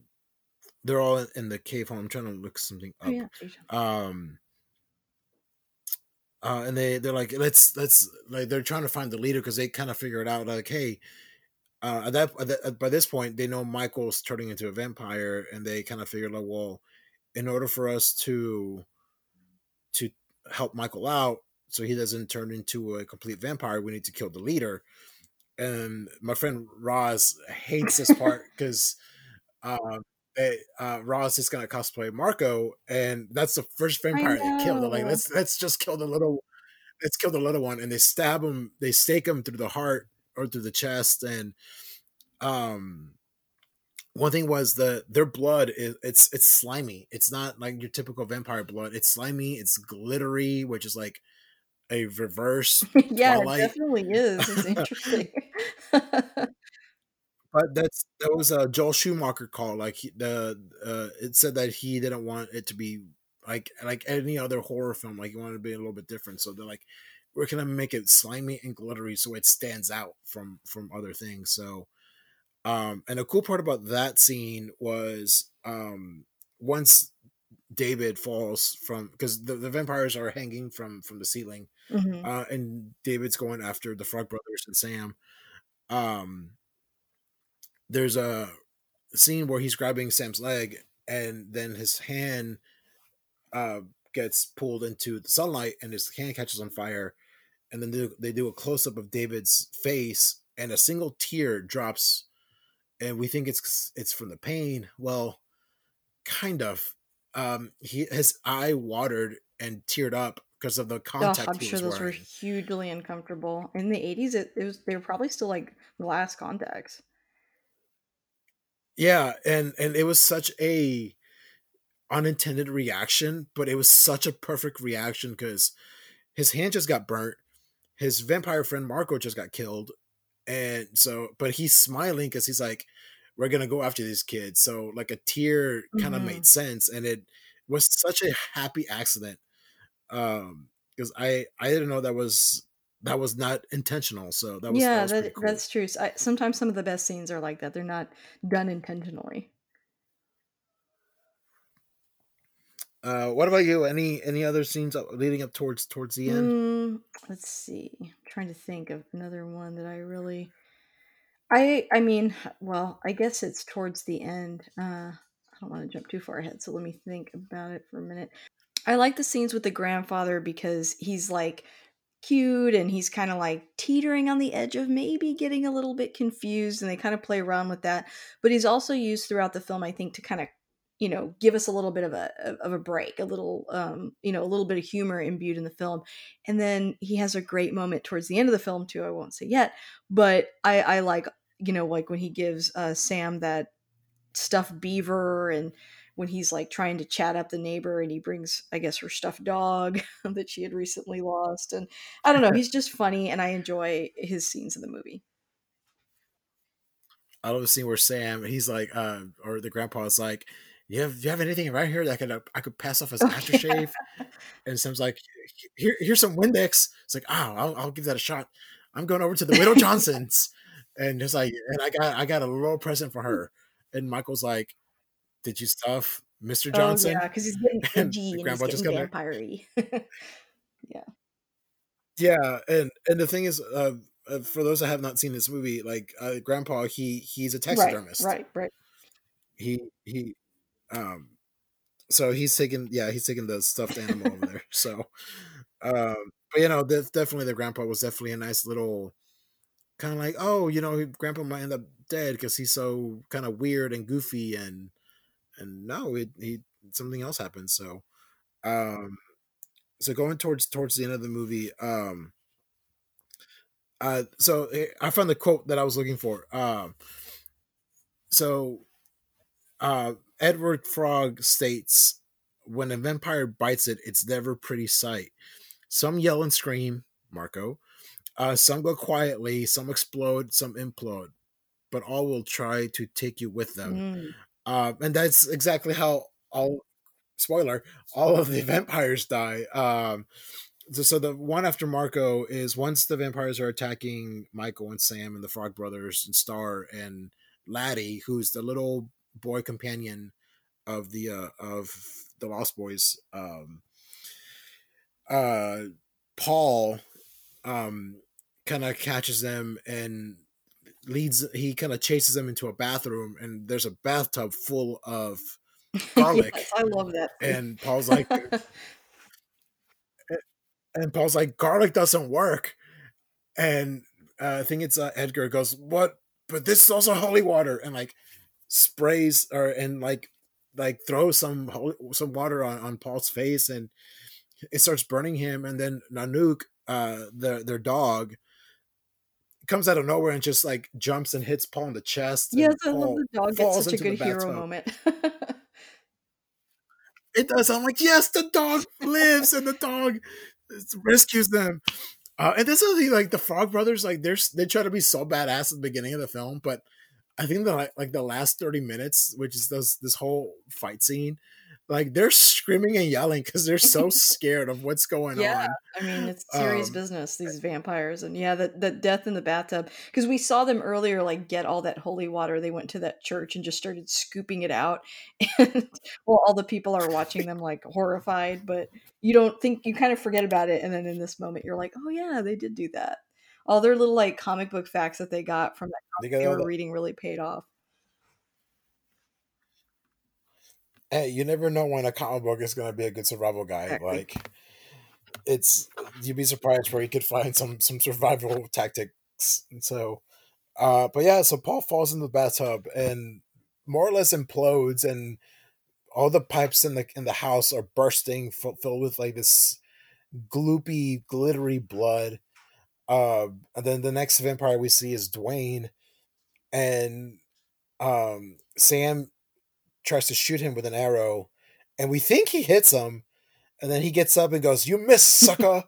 they're all in the cave home. I'm trying to look something Oh up. yeah, um uh and they they're like let's let's like they're trying to find the leader because they kind of figure it out like hey uh at that, at that by this point they know michael's turning into a vampire and they kind of figure like well in order for us to to help michael out so he doesn't turn into a complete vampire we need to kill the leader. And my friend Roz hates this part because um, they, uh, Roz is gonna cosplay Marco, and that's the first vampire they kill. They're like, let's let's just kill the little, let's kill the little one, and they stab him, they stake him through the heart or through the chest, and um, one thing was the their blood is it's it's slimy. It's not like your typical vampire blood. It's slimy. It's glittery, which is like a reverse. yeah, Twilight. it definitely is. It's interesting. but that's that was a Joel Schumacher call. Like he, the uh, it said that he didn't want it to be like like any other horror film. Like he wanted to be a little bit different. So they're like, we're gonna make it slimy and glittery so it stands out from from other things. So, um, and a cool part about that scene was um once David falls from because the, the vampires are hanging from from the ceiling, mm-hmm. uh, and David's going after the Frog Brothers and Sam. Um, there's a scene where he's grabbing Sam's leg, and then his hand uh, gets pulled into the sunlight, and his hand catches on fire. And then they, they do a close up of David's face, and a single tear drops, and we think it's it's from the pain. Well, kind of. Um, he his eye watered and teared up because of the contact. Oh, I'm sure those wearing. were hugely uncomfortable. In the 80s, it, it was they were probably still like glass contacts. Yeah, and and it was such a unintended reaction, but it was such a perfect reaction because his hand just got burnt. His vampire friend Marco just got killed, and so but he's smiling because he's like, "We're gonna go after these kids." So like a tear kind of mm-hmm. made sense, and it was such a happy accident. Um, because I I didn't know that was that was not intentional. So that was yeah, that, was that cool. that's true. I, sometimes some of the best scenes are like that. They're not done intentionally. Uh, what about you? Any any other scenes leading up towards towards the end? Mm, let's see. I'm trying to think of another one that I really. I I mean, well, I guess it's towards the end. Uh, I don't want to jump too far ahead, so let me think about it for a minute. I like the scenes with the grandfather because he's like cute and he's kind of like teetering on the edge of maybe getting a little bit confused and they kind of play around with that but he's also used throughout the film i think to kind of you know give us a little bit of a of a break a little um you know a little bit of humor imbued in the film and then he has a great moment towards the end of the film too i won't say yet but i i like you know like when he gives uh sam that stuffed beaver and when he's like trying to chat up the neighbor and he brings i guess her stuffed dog that she had recently lost and i don't know he's just funny and i enjoy his scenes in the movie i love the scene where sam he's like uh or the grandpa is like you have you have anything right here that I could uh, I could pass off as aftershave? and Sam's like, here here's some Windex. It's like, oh, I'll, I'll give that a shot. I'm going over to the Widow Johnsons, and just like, and I got I got a little present for her. And Michael's like, did you stuff Mr. Johnson? Oh, yeah, because he's getting edgy and, and he's getting vampire yeah. Yeah, and and the thing is, uh, uh, for those that have not seen this movie, like uh, Grandpa, he he's a taxidermist. Right, right, right. He he, um, so he's taking yeah he's taking the stuffed animal over there. So, um, but you know, definitely the grandpa was definitely a nice little kind of like oh you know grandpa might end up dead because he's so kind of weird and goofy and and no, it he something else happened. So, um, so going towards towards the end of the movie, um, uh, so eh, I found the quote that I was looking for. Um, so, uh, Edgar Frog states, "When a vampire bites it, it's never pretty sight. Some yell and scream, Marco. Uh, some go quietly, some explode, some implode, but all will try to take you with them. Uh, and that's exactly how all spoiler all of the vampires die. Um, so, so the one after Marco is once the vampires are attacking Michael and Sam and the Frog Brothers and Star and Laddie, who's the little boy companion of the uh, of the Lost Boys. Um, uh, Paul um, kind of catches them and leads he kind of chases them into a bathroom and there's a bathtub full of garlic. yes, I love that. And Paul's like and Paul's like garlic doesn't work. And uh, I think it's uh, Edgar goes, "What? But this is also holy water," and like sprays or and like like throws some holy, some water on, on Paul's face, and it starts burning him. And then Nanook, uh, their their dog, comes out of nowhere and just like jumps and hits Paul in the chest. Yes, I love the dog gets such a good hero moment. it does. I'm like, yes, the dog lives, and the dog rescues them. Uh, and this is the like the Frog Brothers, like they're they try to be so badass at the beginning of the film, but I think the like the last thirty minutes, which is this this whole fight scene, like they're screaming and yelling because they're so scared of what's going yeah, on. I mean, it's serious um, business. These vampires, and yeah, the the death in the bathtub because we saw them earlier, like get all that holy water. They went to that church and just started scooping it out, and well, all the people are watching them like horrified, but you don't think you kind of forget about it, and then in this moment, you're like, oh yeah, they did do that. All their little like comic book facts that they got from that they, they were reading really paid off. Hey, you never know when a comic book is going to be a good survival guide. Like, it's you'd be surprised where you could find some some survival tactics. And so, uh, but yeah, so Paul falls in the bathtub and more or less implodes, and all the pipes in the in the house are bursting, f- filled with like this gloopy, glittery blood. Uh, and then the next vampire we see is Dwayne, and um, Sam tries to shoot him with an arrow, and we think he hits him, and then he gets up and goes, "You miss, sucker!"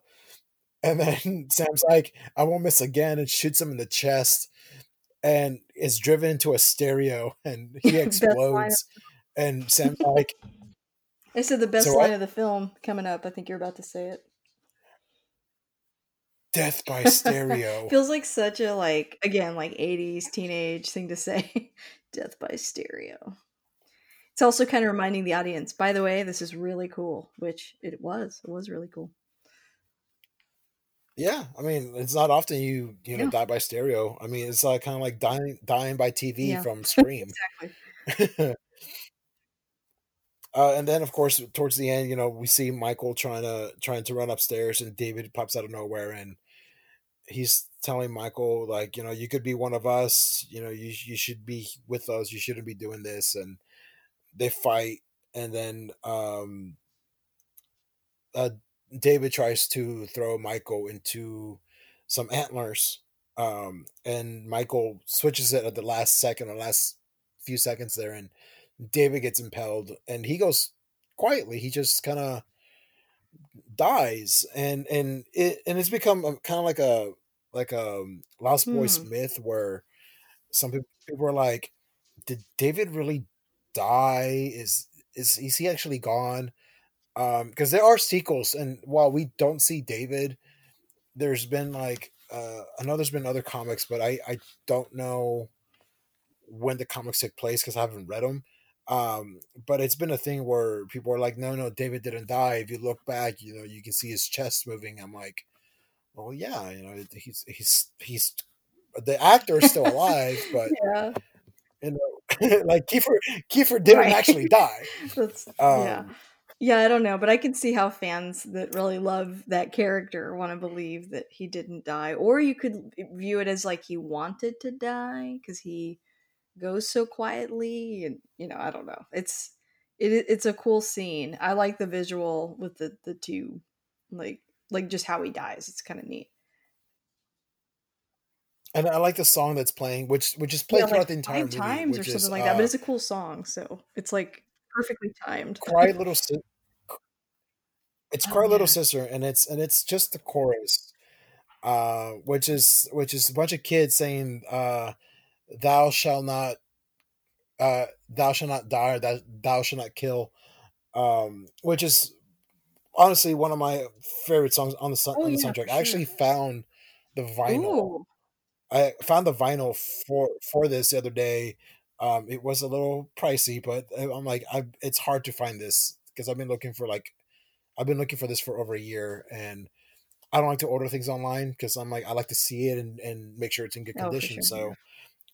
and then Sam's like, "I won't miss again," and shoots him in the chest, and is driven into a stereo, and he explodes. and Sam's like, "I said the best so line I, of the film coming up. I think you're about to say it." Death by stereo feels like such a like again like 80s teenage thing to say. Death by stereo. It's also kind of reminding the audience, by the way, this is really cool, which it was. It was really cool. Yeah, I mean, it's not often you you know yeah. die by stereo. I mean, it's like kind of like dying dying by TV yeah. from Scream. exactly. uh, and then, of course, towards the end, you know, we see Michael trying to trying to run upstairs, and David pops out of nowhere, and he's telling Michael like, you know, you could be one of us. You know, you you should be with us. You shouldn't be doing this, and they fight, and then um, uh, David tries to throw Michael into some antlers, um, and Michael switches it at the last second, or last few seconds there, and David gets impelled, and he goes quietly. He just kind of dies, and and it and it's become kind of like a like a um, Lost Boys hmm. myth where some people, people are like, did David really die? Is is is he actually gone? Um, because there are sequels, and while we don't see David, there's been like uh, I know there's been other comics, but I I don't know when the comics took place because I haven't read them. Um, but it's been a thing where people are like, no, no, David didn't die. If you look back, you know, you can see his chest moving. I'm like, well, yeah, you know, he's he's he's the actor is still alive, but yeah. you know, like Kiefer Kiefer didn't right. actually die. Um, yeah. Yeah, I don't know, but I can see how fans that really love that character want to believe that he didn't die, or you could view it as like he wanted to die because he goes so quietly, and you know, I don't know. It's it, it's a cool scene. I like the visual with the the two, like like just how he dies. It's kind of neat and I like the song that's playing, which which is played yeah, throughout like the entire movie, times or something is, like that. But uh it's a cool song, so it's like perfectly timed. Cry little si- it's oh, Cry yeah. Little Sister, and it's and it's just the chorus, uh, which is which is a bunch of kids saying, uh, "Thou shall not, uh, thou shall not die, or thou, thou shall not kill," um, which is honestly one of my favorite songs on the, oh, on the yeah, soundtrack. I actually found the vinyl. Ooh I found the vinyl for for this the other day. Um, it was a little pricey, but I'm like, I it's hard to find this because I've been looking for like, I've been looking for this for over a year, and I don't like to order things online because I'm like, I like to see it and and make sure it's in good oh, condition. Sure.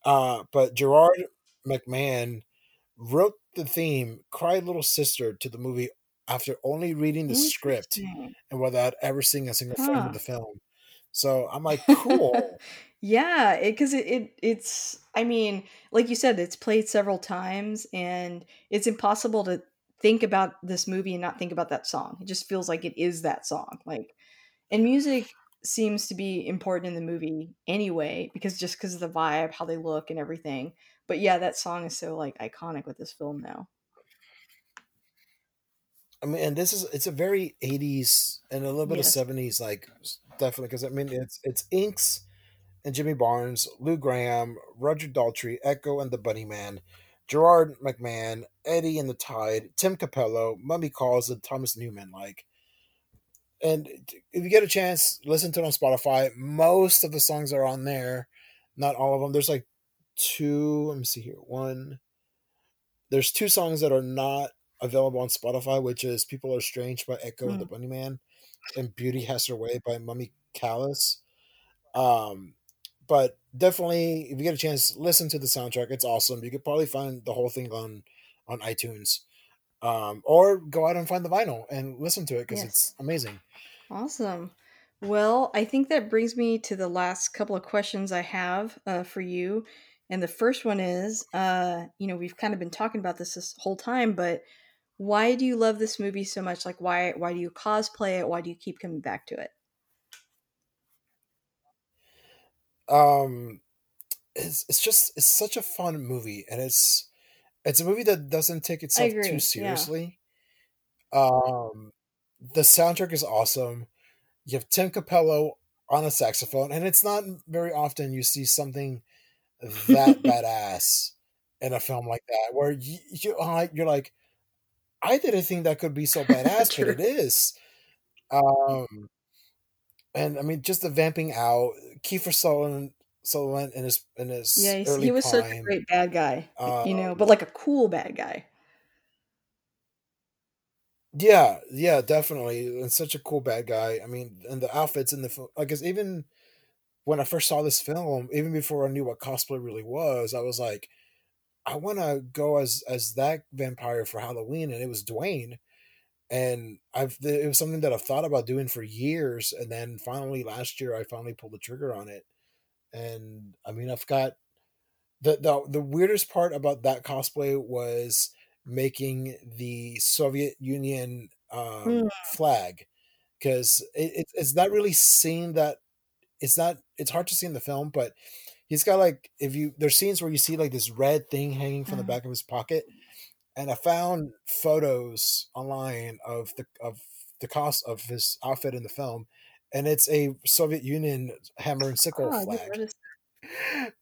So, uh, but Gerard McMahon wrote the theme "Cry Little Sister" to the movie after only reading the script and without ever seeing a single huh. frame of the film. So I'm like, cool. Yeah, because it, it, it it's I mean, like you said, it's played several times, and it's impossible to think about this movie and not think about that song. It just feels like it is that song. Like, and music seems to be important in the movie anyway, because just because of the vibe, how they look, and everything. But yeah, that song is so like iconic with this film now. I mean, and this is it's a very '80s and a little bit of '70s, like definitely because I mean it's it's INXS and Jimmy Barnes, Lou Gramm, Roger Daltrey, Echo and the Bunnymen, Gerard McMahon, Eddie and the Tide, Tim Cappello, Mummy Calls, and Thomas Newman. Like, and if you get a chance, listen to it on Spotify. Most of the songs are on there, not all of them. There's like two. Let me see here. One. There's two songs that are not available on Spotify, which is "People Are Strange" by Echo and the Mm. Bunnymen, and "Beauty Has Her Way" by Mummy Calls. Um, but definitely, if you get a chance, listen to the soundtrack. It's awesome. You could probably find the whole thing on on iTunes, um, or go out and find the vinyl and listen to it because Yes. it's amazing. Awesome. Well, I think that brings me to the last couple of questions I have uh, for you. And the first one is, uh, you know, we've kind of been talking about this this whole time, but why do you love this movie so much? Like, why why do you cosplay it? Why do you keep coming back to it? Um, it's it's just it's such a fun movie, and it's it's a movie that doesn't take itself too agree. Yeah. seriously. Um, the soundtrack is awesome. You have Tim Cappello on a saxophone, and it's not very often you see something that badass in a film like that, where you, you like, you're like, I didn't think that could be so badass, but it is. Um, and I mean, just the vamping out, Kiefer Sutherland, Sutherland in his in Yeah, his early he was such a great bad guy, Um, you know, but like a cool bad guy. yeah, yeah, definitely, and such a cool bad guy. I mean, and the outfits in the film, like, 'cause even when I first saw this film, even before I knew what cosplay really was, I was like, I want to go as as that vampire for Halloween, and it was Dwayne. And I've it was something that I've thought about doing for years, and then finally last year I finally pulled the trigger on it. And I mean, I've got the the the weirdest part about that cosplay was making the Soviet Union Mm, um, flag because it, it, it's not really seen that it's not it's hard to see in the film, but he's got like if you there's scenes where you see like this red thing hanging from the uh, back of his pocket, and I found photos online of the of the cost of his outfit in the film, and it's a Soviet Union hammer and sickle oh, flag.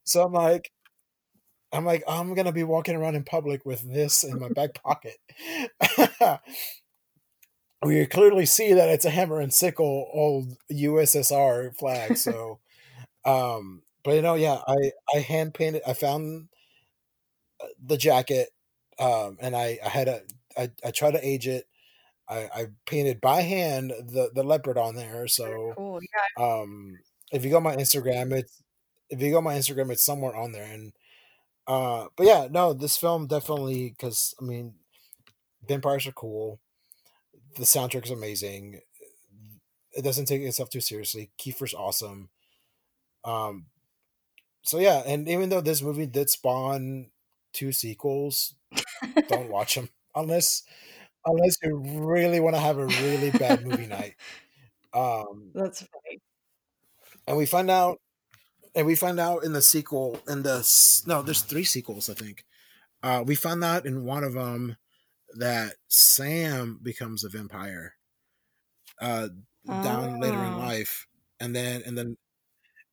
So I'm like, I'm like, I'm gonna be walking around in public with this in my back pocket. we clearly see that it's a hammer and sickle old USSR flag. So, um, but you know, yeah, I I hand painted. I found the jacket, um, and I I had a I I try to age it. I, I painted by hand the the leopard on there. So, cool. Yeah. um, if you go on my Instagram, it's if you go on my Instagram, it's somewhere on there. And uh, but yeah, no, this film definitely because I mean, vampires are cool. The soundtrack is amazing. It doesn't take itself too seriously. Kiefer's awesome. Um, so yeah, and even though this movie did spawn two sequels, don't watch them unless unless you really want to have a really bad movie night. Um, That's funny. and we find out, and we find out in the sequel, in the no, there's three sequels, I think. Uh, we found out in one of them that Sam becomes a vampire uh, down later in Oh. life, and then and then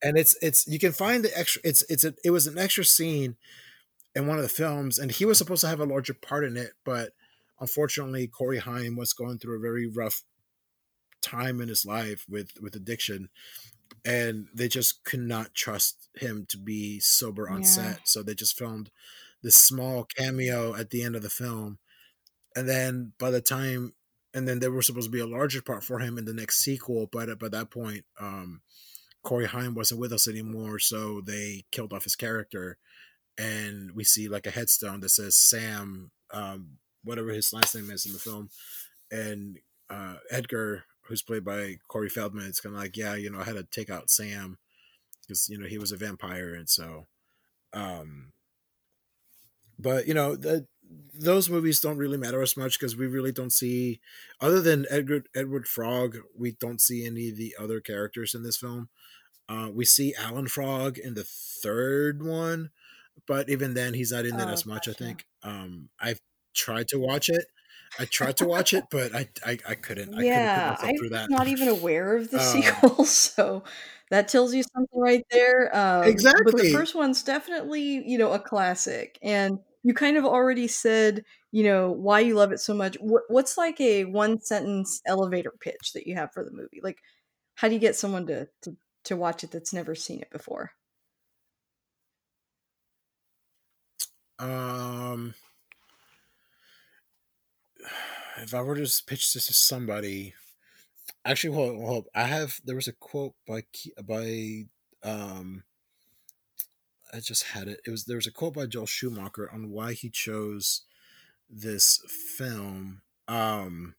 and it's it's you can find the extra. It's it's a, it was an extra scene in one of the films, and he was supposed to have a larger part in it, but unfortunately, Corey Haim was going through a very rough time in his life with with addiction, and they just could not trust him to be sober on Yeah. set, so they just filmed this small cameo at the end of the film, and then by the time and then there was supposed to be a larger part for him in the next sequel, but at by that point, um, Corey Haim wasn't with us anymore, so they killed off his character, and we see like a headstone that says Sam, um, whatever his last name is in the film, and uh, Edgar, who's played by Corey Feldman, it's kind of like, yeah, you know, I had to take out Sam because you know he was a vampire, and so, um, but you know those movies don't really matter as much because we really don't see, other than Edgar Edgar Frog, we don't see any of the other characters in this film. Uh, we see Alan Frog in the third one, but even then, he's not in it Oh, as much. I gotcha. think. Um, I've tried to watch it. I tried to watch it, but I I, I couldn't. I couldn't Yeah, I was that. not even aware of the Um, sequel, so that tells you something right there. Um, but the first one's definitely, you know, a classic. And you kind of already said, you know, why you love it so much. What, what's like a one sentence elevator pitch that you have for the movie? Like, how do you get someone to to, to watch it that's never seen it before? Um, if I were to pitch this to somebody, actually, hold, hold. I have there was a quote by by um. I just had it. It was there was a quote by Joel Schumacher on why he chose this film. Um,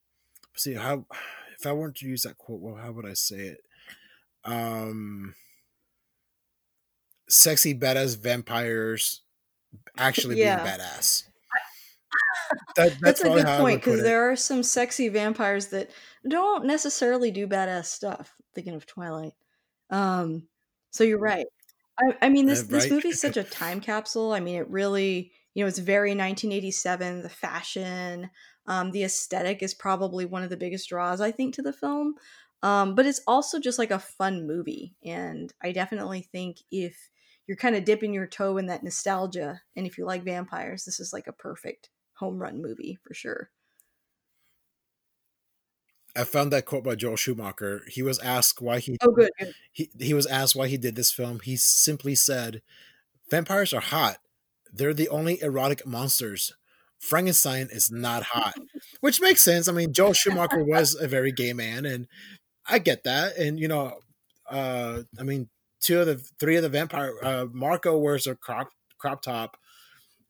see how if I weren't to use that quote, well, how would I say it? Um, sexy badass vampires actually being Yeah. badass. That, that's That's a good point because there are some sexy vampires that don't necessarily do badass stuff. Thinking of Twilight. Um, so you're right. I, I mean, Uh, this this right? movie is such a time capsule. I mean, it really, you know, it's very 1987. The fashion, um, the aesthetic is probably one of the biggest draws I think to the film. Um, but it's also just like a fun movie, and I definitely think if you're kind of dipping your toe in that nostalgia, and if you like vampires, this is like a perfect home run movie for sure. I found that quote by Joel Schumacher. He was asked why he Oh, good, good. he, he was asked why he did this film. He simply said, "Vampires are hot. They're the only erotic monsters. Frankenstein is not hot," which makes sense. I mean, Joel Schumacher was a very gay man, and I get that. And you know, uh, I mean, two of the three of the vampire uh, Marco wears a crop crop top.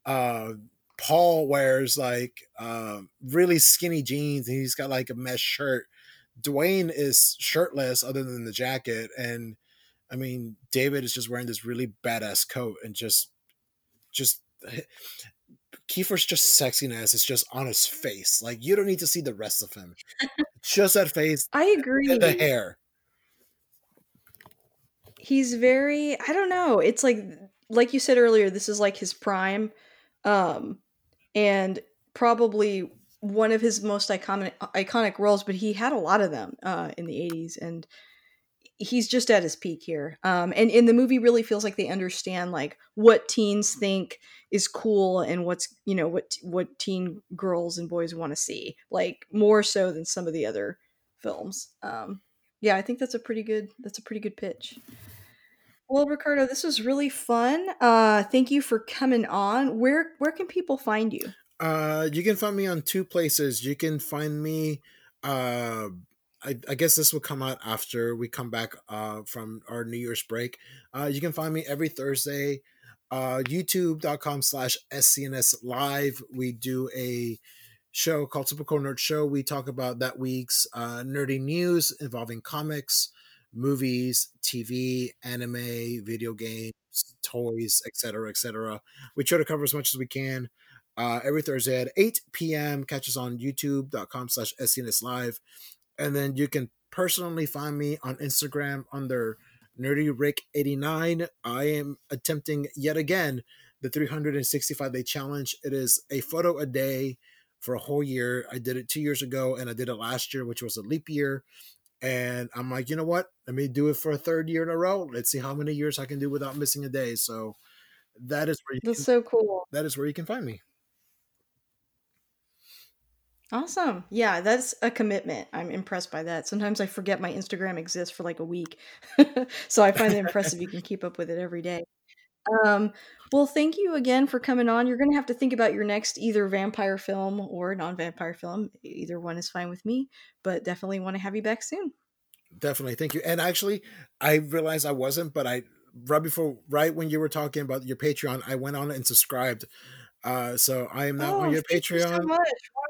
Uh, Paul wears like uh, really skinny jeans, and he's got like a mesh shirt. Dwayne is shirtless, other than the jacket, and I mean, David is just wearing this really badass coat, and just just Kiefer's just sexiness is just on his face. Like you don't need to see the rest of him. Just that face I agree. and the hair. He's very I don't know. It's like like you said earlier, this is like his prime. Um and probably one of his most iconic iconic roles, but he had a lot of them uh in the 80s and he's just at his peak here. Um and in the movie really feels like they understand like what teens think is cool and what's, you know, what what teen girls and boys want to see. Like more so than some of the other films. Um yeah, I think that's a pretty good that's a pretty good pitch. Well, Ricardo, this was really fun. Uh, thank you for coming on. Where where can people find you? Uh, you can find me on two places. You can find me. Uh, I, I guess this will come out after we come back uh, from our New Year's break. Uh, you can find me every Thursday. Uh, YouTube.com slash SCNS Live. We do a show called Typical Nerd Show. We talk about that week's uh, nerdy news involving comics, movies, TV, anime, video games, toys, etc., etc. We try to cover as much as we can. Uh, every Thursday at 8 p.m. Catch us on youtube.com slash SCNS Live. And then you can personally find me on Instagram under Nerdy Rick 89. I am attempting yet again the 365 day challenge. It is a photo a day for a whole year. I did it two years ago and I did it last year, which was a leap year. And I'm like, you know what? Let me do it for a third year in a row. Let's see how many years I can do without missing a day. So that is where you That's can so cool. that is where you can find me. Awesome. Yeah, that's a commitment. I'm impressed by that. Sometimes I forget my Instagram exists for like a week. so I find it impressive you can keep up with it every day. Um, well, thank you again for coming on. You're going to have to think about your next either vampire film or non vampire film. Either one is fine with me, but definitely want to have you back soon. Definitely, thank you. And actually, I realized I wasn't, but I right before, right when you were talking about your Patreon, I went on and subscribed. Uh, so I am now on Oh, your thank you so Patreon. Wow.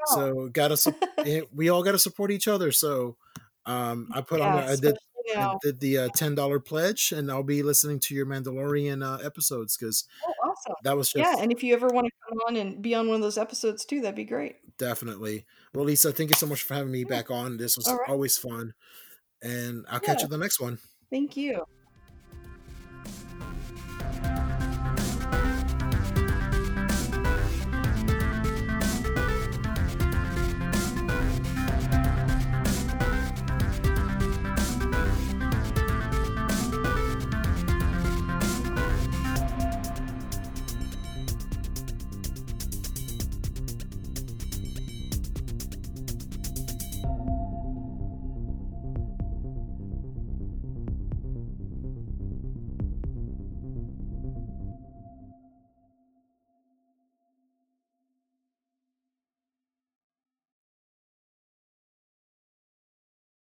So gotta, sup- eh, we all gotta support each other. So, um, I put on, Yeah, a, I did, especially did the uh, ten dollar pledge, and I'll be listening to your Mandalorian uh, episodes because Oh, awesome. that was Yeah, and if you ever want to come on and be on one of those episodes too, that'd be great. definitely. Well, Lisa, thank you so much for having me Yeah. back on. This was right. always fun, and I'll Yeah. catch you the next one. Thank you.